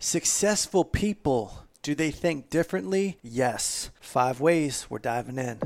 Successful people, do they think differently? Yes. Five ways we're diving in.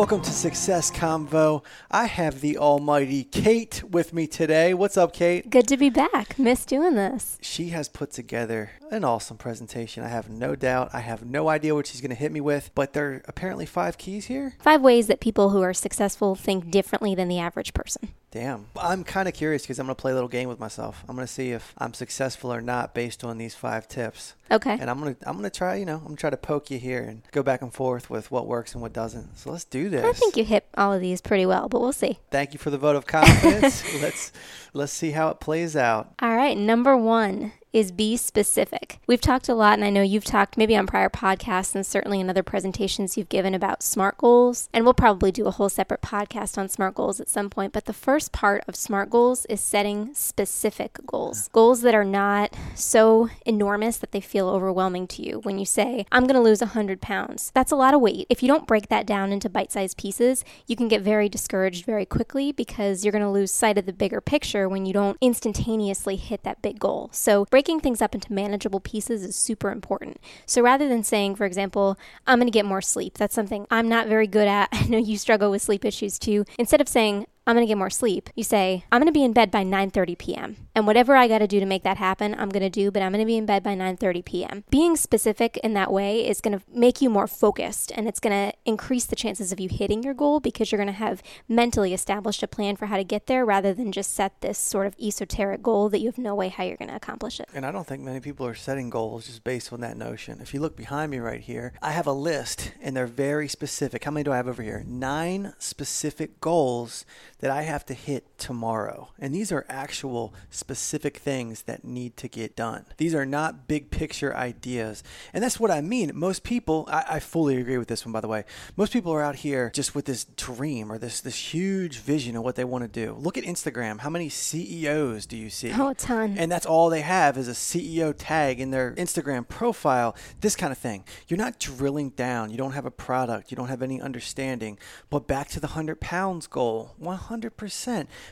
Welcome to Success Convo. I have the almighty Kate with me today. What's up, Kate? Good to be back. Miss doing this. She has put together an awesome presentation. I have no doubt. I have no idea what she's going to hit me with, but there are apparently five keys here. Five ways that people who are successful think differently than the average person. Damn. I'm kind of curious because I'm going to play a little game with myself. I'm going to see if I'm successful or not based on these five tips. Okay. And I'm going to I'm going to try, you know, I'm going to try to poke you here and go back and forth with what works and what doesn't. So let's do this. I think you hit all of these pretty well, but we'll see. Thank you for the vote of confidence. let's let's see how it plays out. All right, number 1 is be specific. We've talked a lot, and I know you've talked maybe on prior podcasts and certainly in other presentations you've given about SMART goals. And we'll probably do a whole separate podcast on SMART goals at some point. But the first part of SMART goals is setting specific goals, goals that are not so enormous that they feel overwhelming to you. When you say, I'm going to lose 100 pounds, that's a lot of weight. If you don't break that down into bite sized pieces, you can get very discouraged very quickly because you're going to lose sight of the bigger picture when you don't instantaneously hit that big goal. So, breaking things up into manageable pieces is super important. So rather than saying, for example, I'm going to get more sleep, that's something I'm not very good at. I know you struggle with sleep issues too. Instead of saying, I'm going to get more sleep. You say, I'm going to be in bed by 9:30 p.m. And whatever I got to do to make that happen, I'm going to do, but I'm going to be in bed by 9:30 p.m. Being specific in that way is going to make you more focused and it's going to increase the chances of you hitting your goal because you're going to have mentally established a plan for how to get there rather than just set this sort of esoteric goal that you have no way how you're going to accomplish it. And I don't think many people are setting goals just based on that notion. If you look behind me right here, I have a list and they're very specific. How many do I have over here? 9 specific goals that I have to hit tomorrow. And these are actual specific things that need to get done. These are not big picture ideas. And that's what I mean. Most people, I, I fully agree with this one, by the way. Most people are out here just with this dream or this, this huge vision of what they want to do. Look at Instagram. How many CEOs do you see? Oh, a ton. And that's all they have is a CEO tag in their Instagram profile, this kind of thing. You're not drilling down. You don't have a product. You don't have any understanding. But back to the 100 pounds goal 100%.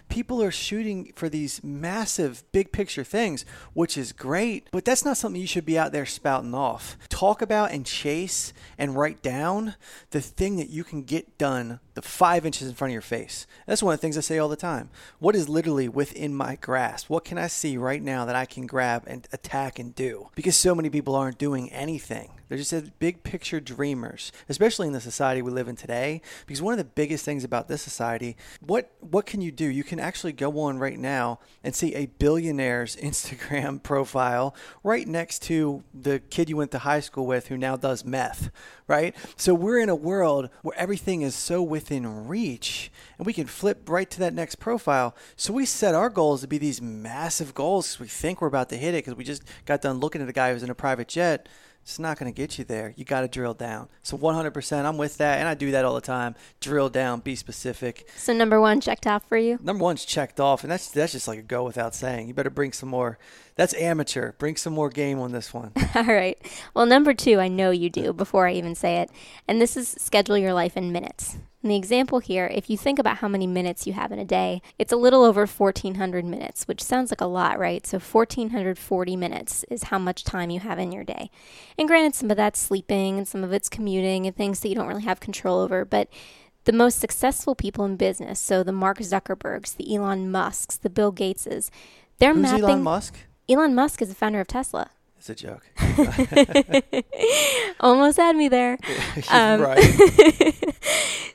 People are shooting for these massive, big picture things, which is great, but that's not something you should be out there spouting off. Talk about and chase and write down the thing that you can get done the five inches in front of your face. That's one of the things I say all the time. What is literally within my grasp? What can I see right now that I can grab and attack and do? Because so many people aren't doing anything. They're just big picture dreamers, especially in the society we live in today. Because one of the biggest things about this society, what what can you do? You can actually go on right now and see a billionaire's Instagram profile right next to the kid you went to high school with who now does meth, right? So we're in a world where everything is so within reach and we can flip right to that next profile. So we set our goals to be these massive goals. We think we're about to hit it because we just got done looking at a guy who's in a private jet it's not going to get you there. You got to drill down. So 100%, I'm with that, and I do that all the time. Drill down, be specific. So number one checked off for you. Number one's checked off, and that's that's just like a go without saying. You better bring some more. That's amateur. Bring some more game on this one. all right. Well, number two, I know you do before I even say it, and this is schedule your life in minutes. In the example here, if you think about how many minutes you have in a day, it's a little over 1400 minutes, which sounds like a lot, right? So 1440 minutes is how much time you have in your day. And granted, some of that's sleeping and some of it's commuting and things that you don't really have control over, but the most successful people in business, so the Mark Zuckerbergs, the Elon Musks, the Bill Gateses, they're Who's mapping. Elon Musk? Elon Musk is the founder of Tesla. It's a joke. Almost had me there. Um, right.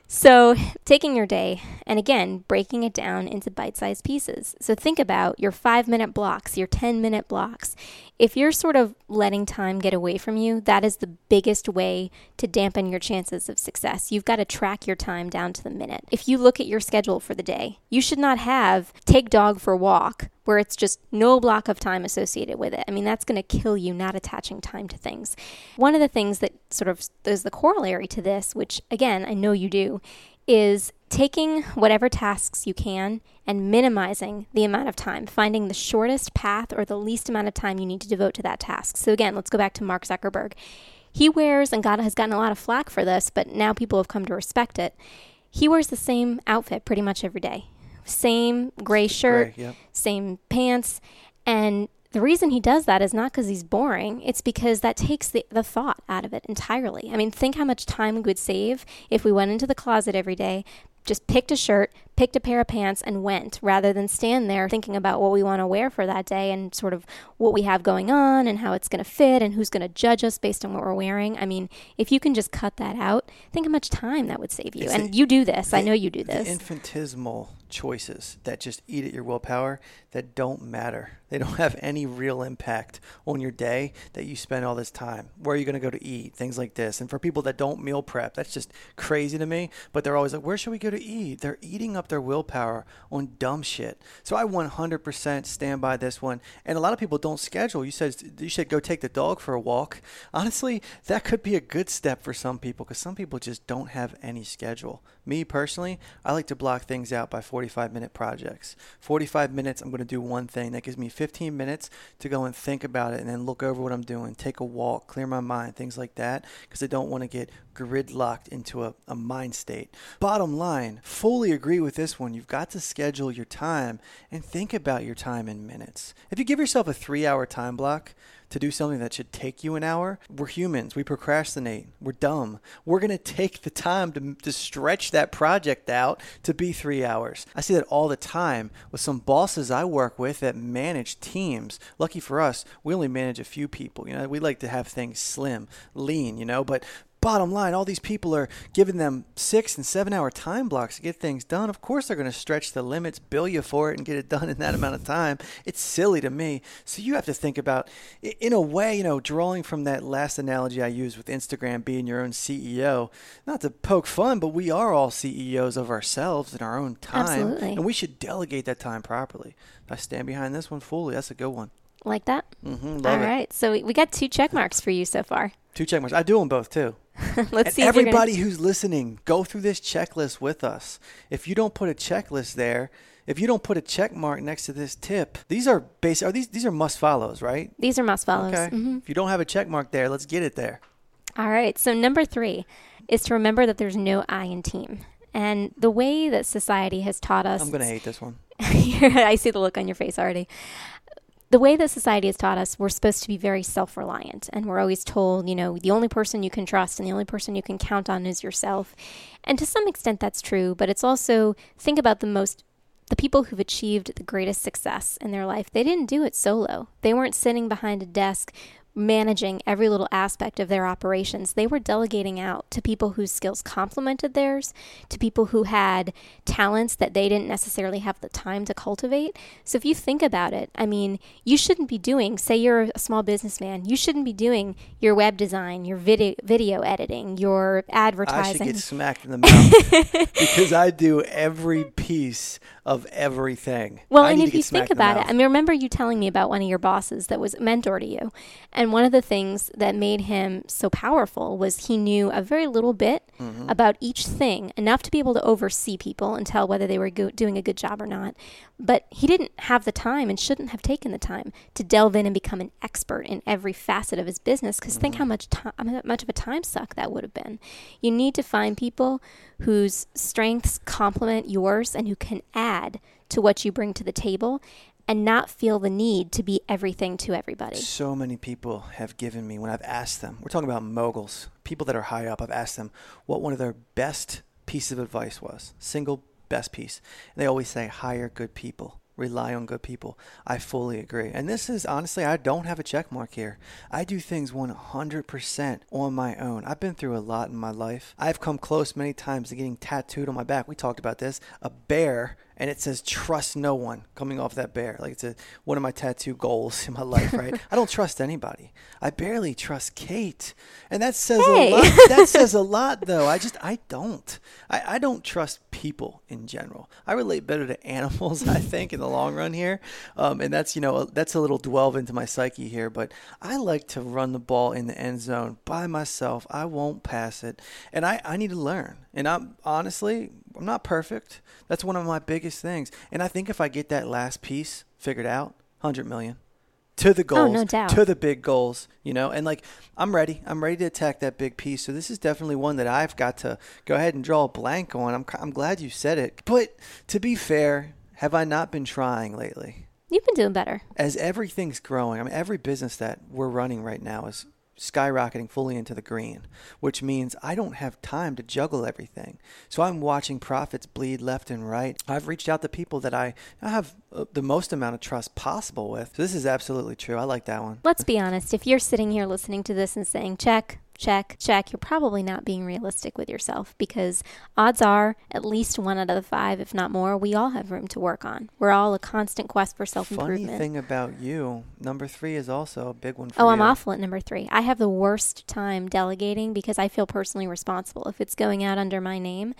so, taking your day and again, breaking it down into bite sized pieces. So, think about your five minute blocks, your 10 minute blocks. If you're sort of letting time get away from you, that is the biggest way to dampen your chances of success. You've got to track your time down to the minute. If you look at your schedule for the day, you should not have take dog for walk where it's just no block of time associated with it. I mean, that's going to kill you not attaching time to things. One of the things that sort of is the corollary to this, which again, I know you do, is taking whatever tasks you can and minimizing the amount of time, finding the shortest path or the least amount of time you need to devote to that task. So, again, let's go back to Mark Zuckerberg. He wears and God has gotten a lot of flack for this, but now people have come to respect it he wears the same outfit pretty much every day. Same gray shirt, Gray, yep. same pants. And the reason he does that is not because he's boring, it's because that takes the, the thought out of it entirely. I mean, think how much time we would save if we went into the closet every day, just picked a shirt, picked a pair of pants, and went rather than stand there thinking about what we want to wear for that day and sort of what we have going on and how it's going to fit and who's going to judge us based on what we're wearing. I mean, if you can just cut that out, think how much time that would save you. It's and the- you do this. I know you do the this. infinitesimal choices that just eat at your willpower that don't matter. They don't have any real impact on your day that you spend all this time. Where are you going to go to eat? Things like this. And for people that don't meal prep, that's just crazy to me. But they're always like, where should we go to eat? They're eating up their willpower on dumb shit. So I 100% stand by this one. And a lot of people don't schedule. You said you should go take the dog for a walk. Honestly, that could be a good step for some people because some people just don't have any schedule. Me personally, I like to block things out by 45 minute projects. 45 minutes, I'm going to do one thing. That gives me 15 minutes to go and think about it and then look over what I'm doing, take a walk, clear my mind, things like that, because I don't want to get gridlocked into a, a mind state. Bottom line, fully agree with this one. You've got to schedule your time and think about your time in minutes. If you give yourself a three hour time block, to do something that should take you an hour. We're humans. We procrastinate. We're dumb. We're going to take the time to, to stretch that project out to be three hours. I see that all the time with some bosses I work with that manage teams. Lucky for us, we only manage a few people. You know, we like to have things slim, lean, you know, but bottom line, all these people are giving them six and seven hour time blocks to get things done. Of course, they're going to stretch the limits, bill you for it, and get it done in that amount of time. It's silly to me. So you have to think about, in a way, you know, drawing from that last analogy I used with Instagram being your own CEO, not to poke fun, but we are all CEOs of ourselves in our own time. Absolutely. And we should delegate that time properly. I stand behind this one fully. That's a good one. like that? Mm-hmm, All it. right. So we, we got two check marks for you so far. Two check marks. I do them both too. Let's and see you're gonna- everybody who's listening, go through this checklist with us. If you don't put a checklist there, if you don't put a check mark next to this tip, these are base are these these are must follows, right? These are must follows. Okay. Mhm. If you don't have a check mark there, let's get it there. All right. So number three is to remember that there's no I in team. And the way that society has taught us I'm gonna hate this one. I see the look on your face already. The way that society has taught us, we're supposed to be very self reliant. And we're always told, you know, the only person you can trust and the only person you can count on is yourself. And to some extent, that's true. But it's also, think about the most, the people who've achieved the greatest success in their life. They didn't do it solo, they weren't sitting behind a desk managing every little aspect of their operations. They were delegating out to people whose skills complemented theirs, to people who had talents that they didn't necessarily have the time to cultivate. So if you think about it, I mean, you shouldn't be doing, say you're a small businessman, you shouldn't be doing your web design, your video video editing, your advertising. I should get smacked in the mouth because I do every piece of everything. Well, I and if you think smacked in the about it. I mean, remember you telling me about one of your bosses that was a mentor to you. And one of the things that made him so powerful was he knew a very little bit Mm-hmm. about each thing, enough to be able to oversee people and tell whether they were go- doing a good job or not. But he didn't have the time and shouldn't have taken the time to delve in and become an expert in every facet of his business. Because think how much time, how much of a time suck that would have been. You need to find people whose strengths complement yours and who can add to what you bring to the table and not feel the need to be everything to everybody. So many people have given me when I've asked them. We're talking about moguls, people that are high up. I've asked them what one of their best piece of advice was, single best piece. And they always say hire good people. Rely on good people. I fully agree. And this is honestly, I don't have a check mark here. I do things 100% on my own. I've been through a lot in my life. I've come close many times to getting tattooed on my back. We talked about this. A bear and it says trust no one coming off that bear. Like it's a, one of my tattoo goals in my life right? I don't trust anybody. I barely trust kate. And that says Hey. a lot that says a lot though. I just i don't. I, I don't trust people in general. I relate better to animals i think in the long run here. Um, and that's you know that's a little delve into my psyche here but i like to run the ball in the end zone by myself. I won't pass it. And i, I need to learn. And i'm honestly i'm not perfect that's one of my biggest things and i think if i get that last piece figured out 100 million to the goals, Oh, no doubt. to the big goals, you know, and like I'm ready. I'm ready to attack that big piece. So this is definitely one that I've got to go ahead and draw a blank on. I'm I'm glad you said it. But to be fair, have I not been trying lately? You've been doing better. As everything's growing, I mean every business that we're running right now is skyrocketing fully into the green, which means I don't have time to juggle everything. So I'm watching profits bleed left and right. I've reached out to people that I have uh, the most amount of trust possible with. So this is absolutely true. I like that one. Let's be honest. If you're sitting here listening to this and saying, check, check, check, you're probably not being realistic with yourself because odds are at least one out of the five, if not more, we all have room to work on. We're all a constant quest for self improvement. Funny thing about you, number three is also a big one for Oh, you. I'm awful at number three. I have the worst time delegating because I feel personally responsible. If it's going out under my name,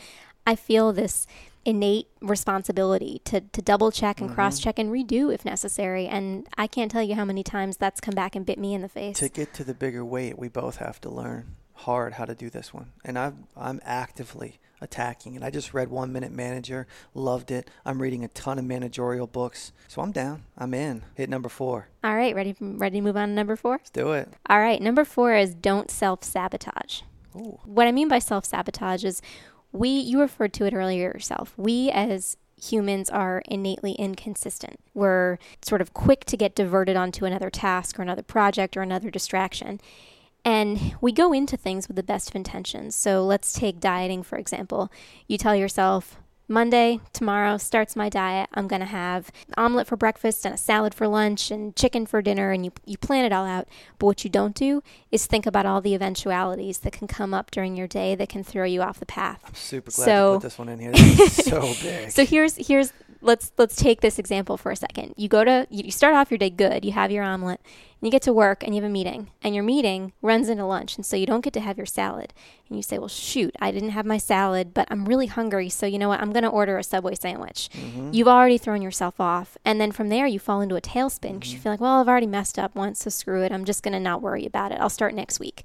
I feel this innate responsibility to, to double check and cross mm-hmm. check and redo if necessary. And I can't tell you how many times that's come back and bit me in the face. To get to the bigger weight, we both have to learn hard how to do this one. And I've, I'm actively attacking it. I just read One Minute Manager, loved it. I'm reading a ton of managerial books. So I'm down. I'm in. Hit number four. All right, ready ready to move on to number four? Let's do it. All right, number four is don't self sabotage. What I mean by self sabotage is we, you referred to it earlier yourself. We as humans are innately inconsistent. We're sort of quick to get diverted onto another task or another project or another distraction. And we go into things with the best of intentions. So let's take dieting, for example. You tell yourself, Monday, tomorrow starts my diet. I'm going to have omelet for breakfast and a salad for lunch and chicken for dinner, and you, you plan it all out. But what you don't do is think about all the eventualities that can come up during your day that can throw you off the path. I'm super glad So- to put this one in here. This is so big. So here's here's let's let's take this example for a second. You go to you start off your day good. You have your omelet, and you get to work, and you have a meeting, and your meeting runs into lunch, and so you don't get to have your salad. And you say, "Well, shoot, I didn't have my salad, but I'm really hungry, so you know what? I'm going to order a Subway sandwich." Mm-hmm. You've already thrown yourself off, and then from there you fall into a tailspin because you mm-hmm. feel like, "Well, I've already messed up once, so screw it. I'm just going to not worry about it. I'll start next week."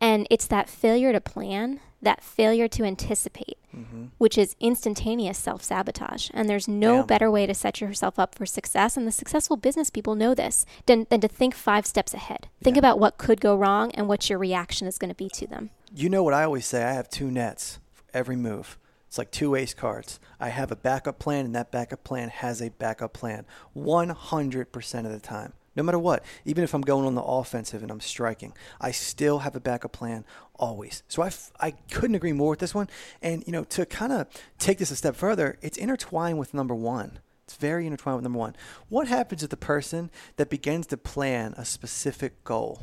And it's that failure to plan, that failure to anticipate, mm-hmm. which is instantaneous self sabotage. And there's no Damn. better way to set yourself up for success. And the successful business people know this than, than to think five steps ahead. Think Yeah. about what could go wrong and what your reaction is going to be to them. You know what I always say? I have two nets for every move. It's like two ace cards. I have a backup plan, and that backup plan has a backup plan 100% of the time. No matter what, even if I'm going on the offensive and I'm striking, I still have a backup plan always. So I, f- I couldn't agree more with this one. And, you know, to kind of take this a step further, it's intertwined with number one. It's very intertwined with number one. What happens to the person that begins to plan a specific goal?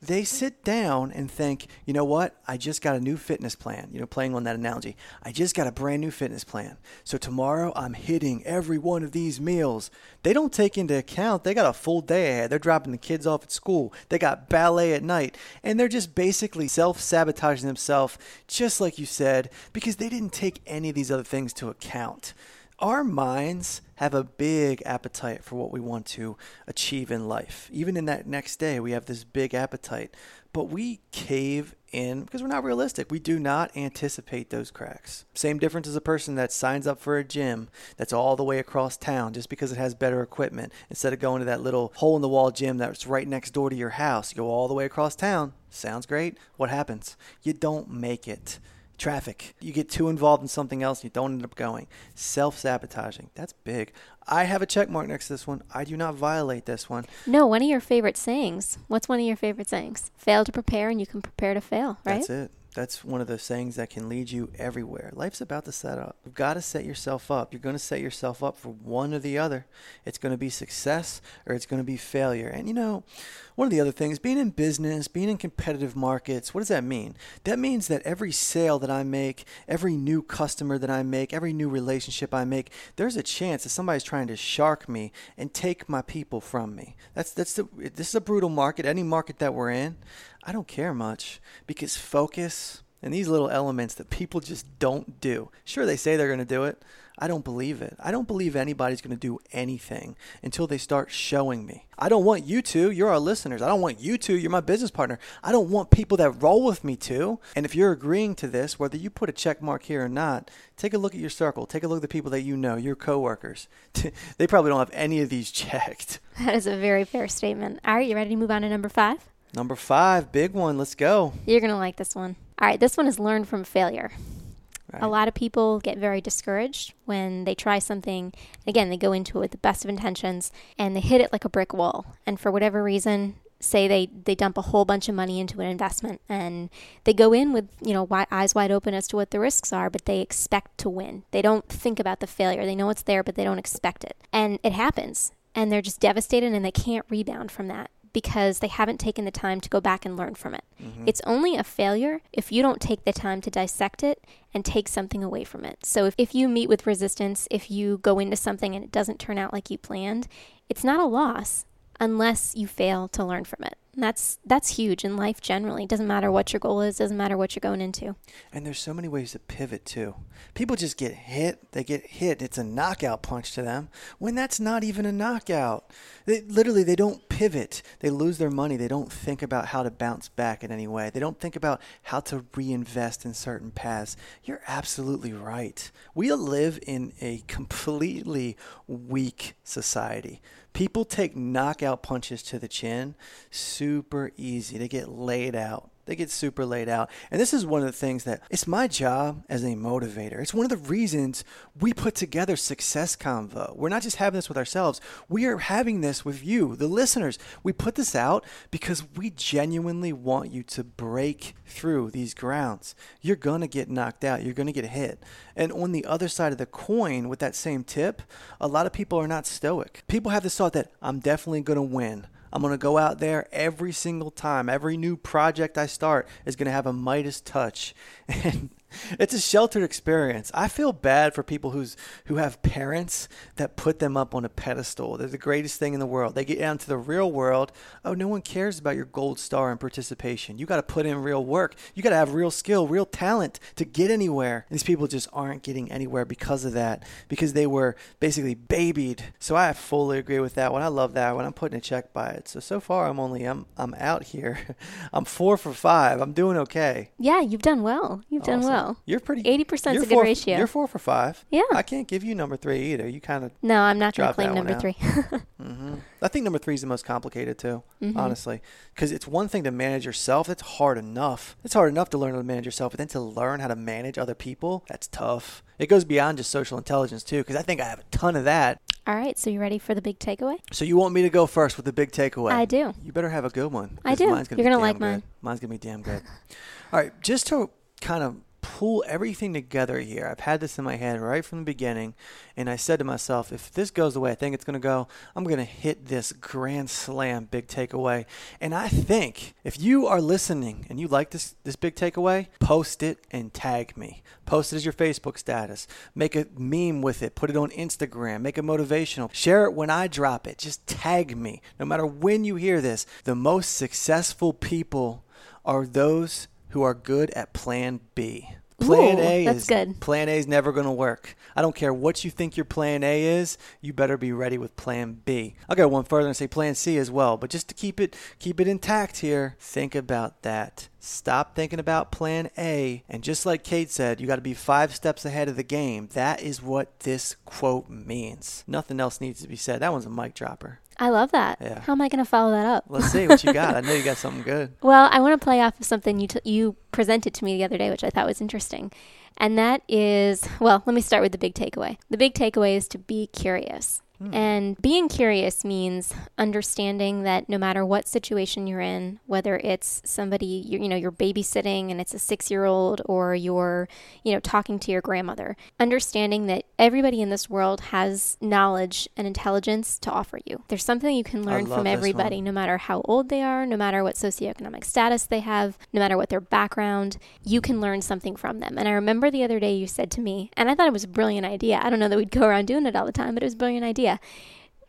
They sit down and think, you know what? I just got a new fitness plan. You know, playing on that analogy. I just got a brand new fitness plan. So tomorrow I'm hitting every one of these meals. They don't take into account they got a full day ahead. They're dropping the kids off at school. They got ballet at night. And they're just basically self sabotaging themselves, just like you said, because they didn't take any of these other things to account our minds have a big appetite for what we want to achieve in life. Even in that next day, we have this big appetite, but we cave in because we're not realistic. We do not anticipate those cracks. Same difference as a person that signs up for a gym that's all the way across town just because it has better equipment instead of going to that little hole in the wall gym that's right next door to your house. You go all the way across town. Sounds great. What happens? You don't make it traffic. You get too involved in something else, you don't end up going. Self sabotaging. That's big. I have a check mark next to this one. I do not violate this one. No, one of your favorite sayings. What's one of your favorite sayings? Fail to prepare and you can prepare to fail, right? That's it. That's one of those sayings that can lead you everywhere. Life's about the setup. You've got to set yourself up. You're going to set yourself up for one or the other. It's going to be success or it's going to be failure. And you know, one of the other things, being in business, being in competitive markets, what does that mean? That means that every sale that I make, every new customer that I make, every new relationship I make, there's a chance that somebody's trying to shark me and take my people from me. That's that's the this is a brutal market. Any market that we're in, I don't care much because focus and these little elements that people just don't do. Sure, they say they're going to do it. I don't believe it. I don't believe anybody's going to do anything until they start showing me. I don't want you to. You're our listeners. I don't want you to. You're my business partner. I don't want people that roll with me to. And if you're agreeing to this, whether you put a check mark here or not, take a look at your circle. Take a look at the people that you know, your coworkers. they probably don't have any of these checked. That is a very fair statement. All right, you ready to move on to number five? Number five, big one. Let's go. You're going to like this one. All right, this one is learn from failure. Right. A lot of people get very discouraged when they try something. Again, they go into it with the best of intentions and they hit it like a brick wall. And for whatever reason, say they, they dump a whole bunch of money into an investment and they go in with, you know, wi- eyes wide open as to what the risks are, but they expect to win. They don't think about the failure. They know it's there, but they don't expect it. And it happens. And they're just devastated and they can't rebound from that because they haven't taken the time to go back and learn from it. Mm-hmm. It's only a failure if you don't take the time to dissect it and take something away from it. So if, if you meet with resistance, if you go into something and it doesn't turn out like you planned, it's not a loss unless you fail to learn from it. And that's that's huge in life generally. It doesn't matter what your goal is, doesn't matter what you're going into. And there's so many ways to pivot too. People just get hit, they get hit, it's a knockout punch to them when that's not even a knockout. They literally they don't pivot. They lose their money. They don't think about how to bounce back in any way. They don't think about how to reinvest in certain paths. You're absolutely right. We live in a completely weak society. People take knockout punches to the chin easy. They get laid out. They get super laid out. And this is one of the things that it's my job as a motivator. It's one of the reasons we put together Success Convo. We're not just having this with ourselves, we are having this with you, the listeners. We put this out because we genuinely want you to break through these grounds. You're going to get knocked out, you're going to get hit. And on the other side of the coin, with that same tip, a lot of people are not stoic. People have this thought that I'm definitely going to win. I'm going to go out there every single time. Every new project I start is going to have a Midas touch. And it's a sheltered experience. I feel bad for people who's who have parents that put them up on a pedestal. They're the greatest thing in the world. They get down to the real world. Oh, no one cares about your gold star and participation. You got to put in real work. You got to have real skill, real talent to get anywhere. These people just aren't getting anywhere because of that, because they were basically babied. So I fully agree with that one. I love that one. I'm putting a check by it. So so far I'm only I'm I'm out here. I'm four for five. I'm doing okay. Yeah, you've done well. You've done Awesome. Well. You're pretty. 80% is you're a good four, ratio. You're four for five. Yeah. I can't give you number three either. You kind of. No, I'm not going to claim number three. hmm I think number three is the most complicated too, Mhm. honestly, because it's one thing to manage yourself. That's hard enough. It's hard enough to learn how to manage yourself, but then to learn how to manage other people, that's tough. It goes beyond just social intelligence too, because I think I have a ton of that. All right, so you ready for the big takeaway? So you want me to go first with the big takeaway? I do. You better have a good one. I do. Mine's gonna You're gonna like damn mine. Mine's gonna be damn good. All right, just to kind of pull everything together here. I've had this in my head right from the beginning, and I said to myself, if this goes the way I think it's going to go, I'm going to hit this grand slam big takeaway. And I think if you are listening and you like this this big takeaway, post it and tag me. Post it as your Facebook status. Make a meme with it. Put it on Instagram. Make it motivational. Share it when I drop it. Just tag me. No matter when you hear this, the most successful people are those who are good at plan B. Plan Ooh, A that's is good. plan A is never going to work. I don't care what you think your plan A is, you better be ready with plan B. I'll go one further and say plan C as well, but just to keep it keep it intact here, think about that. Stop thinking about plan A and just like Kate said, you got to be 5 steps ahead of the game. That is what this quote means. Nothing else needs to be said. That one's a mic dropper. I love that. Yeah. How am I going to follow that up? Let's see what you got. I know you got something good. Well, I want to play off of something you t- you presented to me the other day, which I thought was interesting, and that is well. Let me start with the big takeaway. The big takeaway is to be curious, and being curious means understanding that no matter what situation you're in, whether it's somebody you you know you're babysitting and it's a six year old, or you're you know talking to your grandmother, understanding that everybody in this world has knowledge and intelligence to offer you. There's something you can learn from everybody no matter how old they are, no matter what socioeconomic status they have, no matter what their background, you can learn something from them. And I remember the other day you said to me, and I thought it was a brilliant idea. I don't know that we'd go around doing it all the time, but it was a brilliant idea,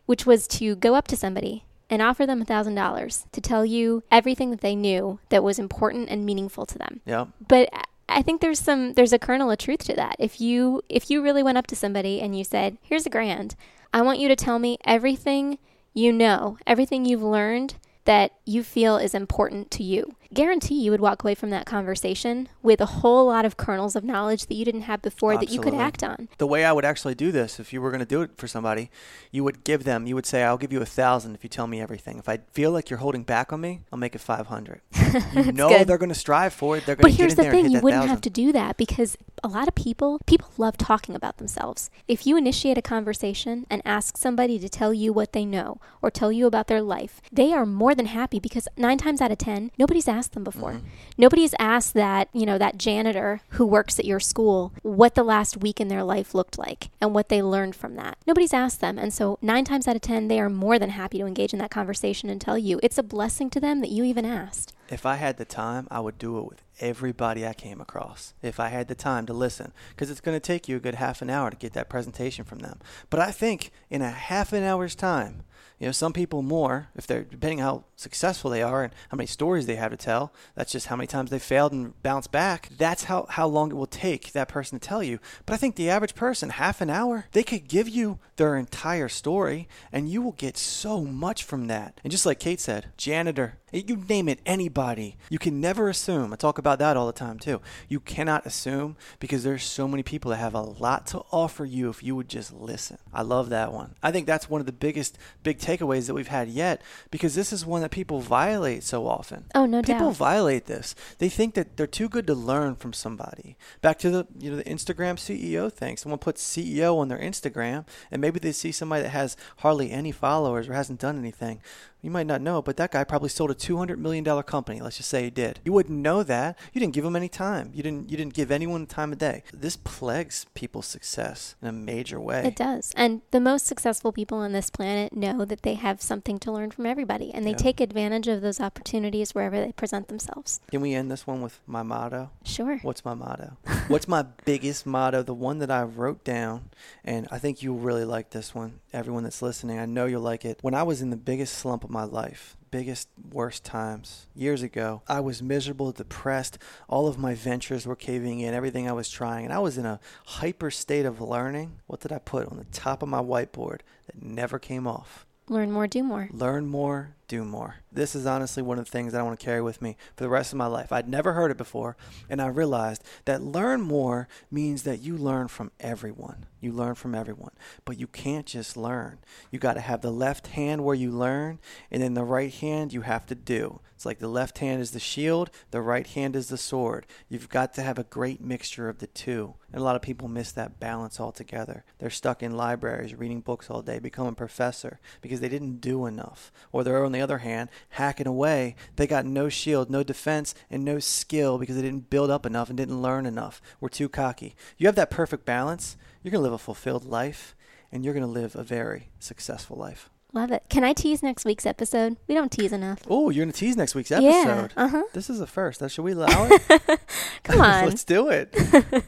which was to go up to somebody and offer them $1,000 to tell you everything that they knew that was important and meaningful to them. Yeah. But I think there's some there's a kernel of truth to that. If you if you really went up to somebody and you said, "Here's a grand. I want you to tell me everything you know, everything you've learned that you feel is important to you." Guarantee you would walk away from that conversation with a whole lot of kernels of knowledge that you didn't have before Absolutely. that you could act on. The way I would actually do this, if you were going to do it for somebody, you would give them, you would say, "I'll give you a thousand if you tell me everything. If I feel like you're holding back on me, I'll make it five hundred. you know good. they're going to strive for it. They're going to get in there. But here's the thing: you wouldn't have to do that because a lot of people, people love talking about themselves. If you initiate a conversation and ask somebody to tell you what they know or tell you about their life, they are more than happy because nine times out of ten, nobody's asked them before. Mm-hmm. Nobody's asked that, you know, that janitor who works at your school what the last week in their life looked like and what they learned from that. Nobody's asked them. And so, nine times out of 10, they are more than happy to engage in that conversation and tell you. It's a blessing to them that you even asked. If I had the time, I would do it with everybody I came across. If I had the time to listen, because it's going to take you a good half an hour to get that presentation from them. But I think in a half an hour's time, you know, some people more, if they're depending how successful they are and how many stories they have to tell. That's just how many times they failed and bounced back. That's how, how long it will take that person to tell you. But I think the average person, half an hour, they could give you their entire story and you will get so much from that. And just like Kate said, janitor, you name it, anybody. You can never assume. I talk about that all the time too. You cannot assume because there's so many people that have a lot to offer you if you would just listen. I love that one. I think that's one of the biggest big takeaways that we've had yet because this is one that people violate so often. Oh, no people doubt. People violate this. They think that they're too good to learn from somebody. Back to the you know the Instagram CEO thing. Someone puts CEO on their Instagram and maybe they see somebody that has hardly any followers or hasn't done anything you might not know, but that guy probably sold a $200 million company. Let's just say he did. You wouldn't know that. You didn't give him any time. You didn't, you didn't give anyone time of day. This plagues people's success in a major way. It does. And the most successful people on this planet know that they have something to learn from everybody and they yeah. take advantage of those opportunities wherever they present themselves. Can we end this one with my motto? Sure. What's my motto? What's my biggest motto? The one that I wrote down, and I think you'll really like this one. Everyone that's listening, I know you'll like it. When I was in the biggest slump of my life, biggest, worst times. Years ago, I was miserable, depressed. All of my ventures were caving in, everything I was trying, and I was in a hyper state of learning. What did I put on the top of my whiteboard that never came off? Learn more, do more. Learn more, do more. This is honestly one of the things that I want to carry with me for the rest of my life. I'd never heard it before, and I realized that learn more means that you learn from everyone. You learn from everyone, but you can't just learn. You got to have the left hand where you learn, and then the right hand you have to do. It's like the left hand is the shield, the right hand is the sword. You've got to have a great mixture of the two. And a lot of people miss that balance altogether. They're stuck in libraries reading books all day, becoming a professor because they didn't do enough. Or they're on the other hand, hacking away. They got no shield, no defense, and no skill because they didn't build up enough and didn't learn enough. We're too cocky. You have that perfect balance, you're going to live a fulfilled life and you're going to live a very successful life. Love it. Can I tease next week's episode? We don't tease enough. Oh, you're going to tease next week's episode. Yeah. Uh-huh. This is a first. Should we allow it? Come on. Let's do it.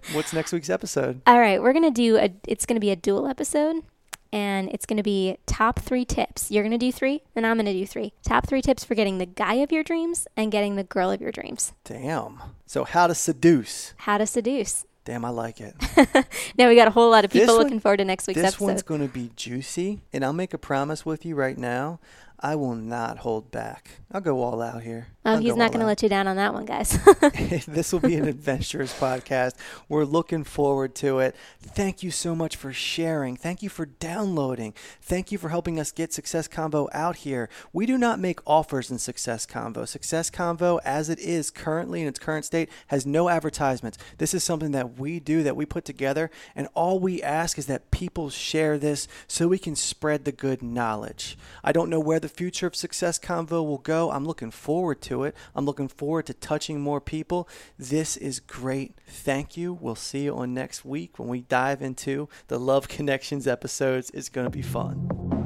What's next week's episode? All right. We're going to do a, it's going to be a dual episode and it's going to be top three tips. You're going to do three, and I'm going to do three. Top three tips for getting the guy of your dreams and getting the girl of your dreams. Damn. So, how to seduce. How to seduce. Damn, I like it. now we got a whole lot of people looking forward to next week's this episode. This one's going to be juicy, and I'll make a promise with you right now. I will not hold back. I'll go all out here. Oh, he's not going to let you down on that one, guys. this will be an adventurous podcast. We're looking forward to it. Thank you so much for sharing. Thank you for downloading. Thank you for helping us get Success Convo out here. We do not make offers in Success Convo. Success Convo, as it is currently in its current state, has no advertisements. This is something that we do, that we put together, and all we ask is that people share this so we can spread the good knowledge. I don't know where the future of Success Convo will go. I'm looking forward to it. I'm looking forward to touching more people. This is great. Thank you. We'll see you on next week when we dive into the Love Connections episodes. It's going to be fun.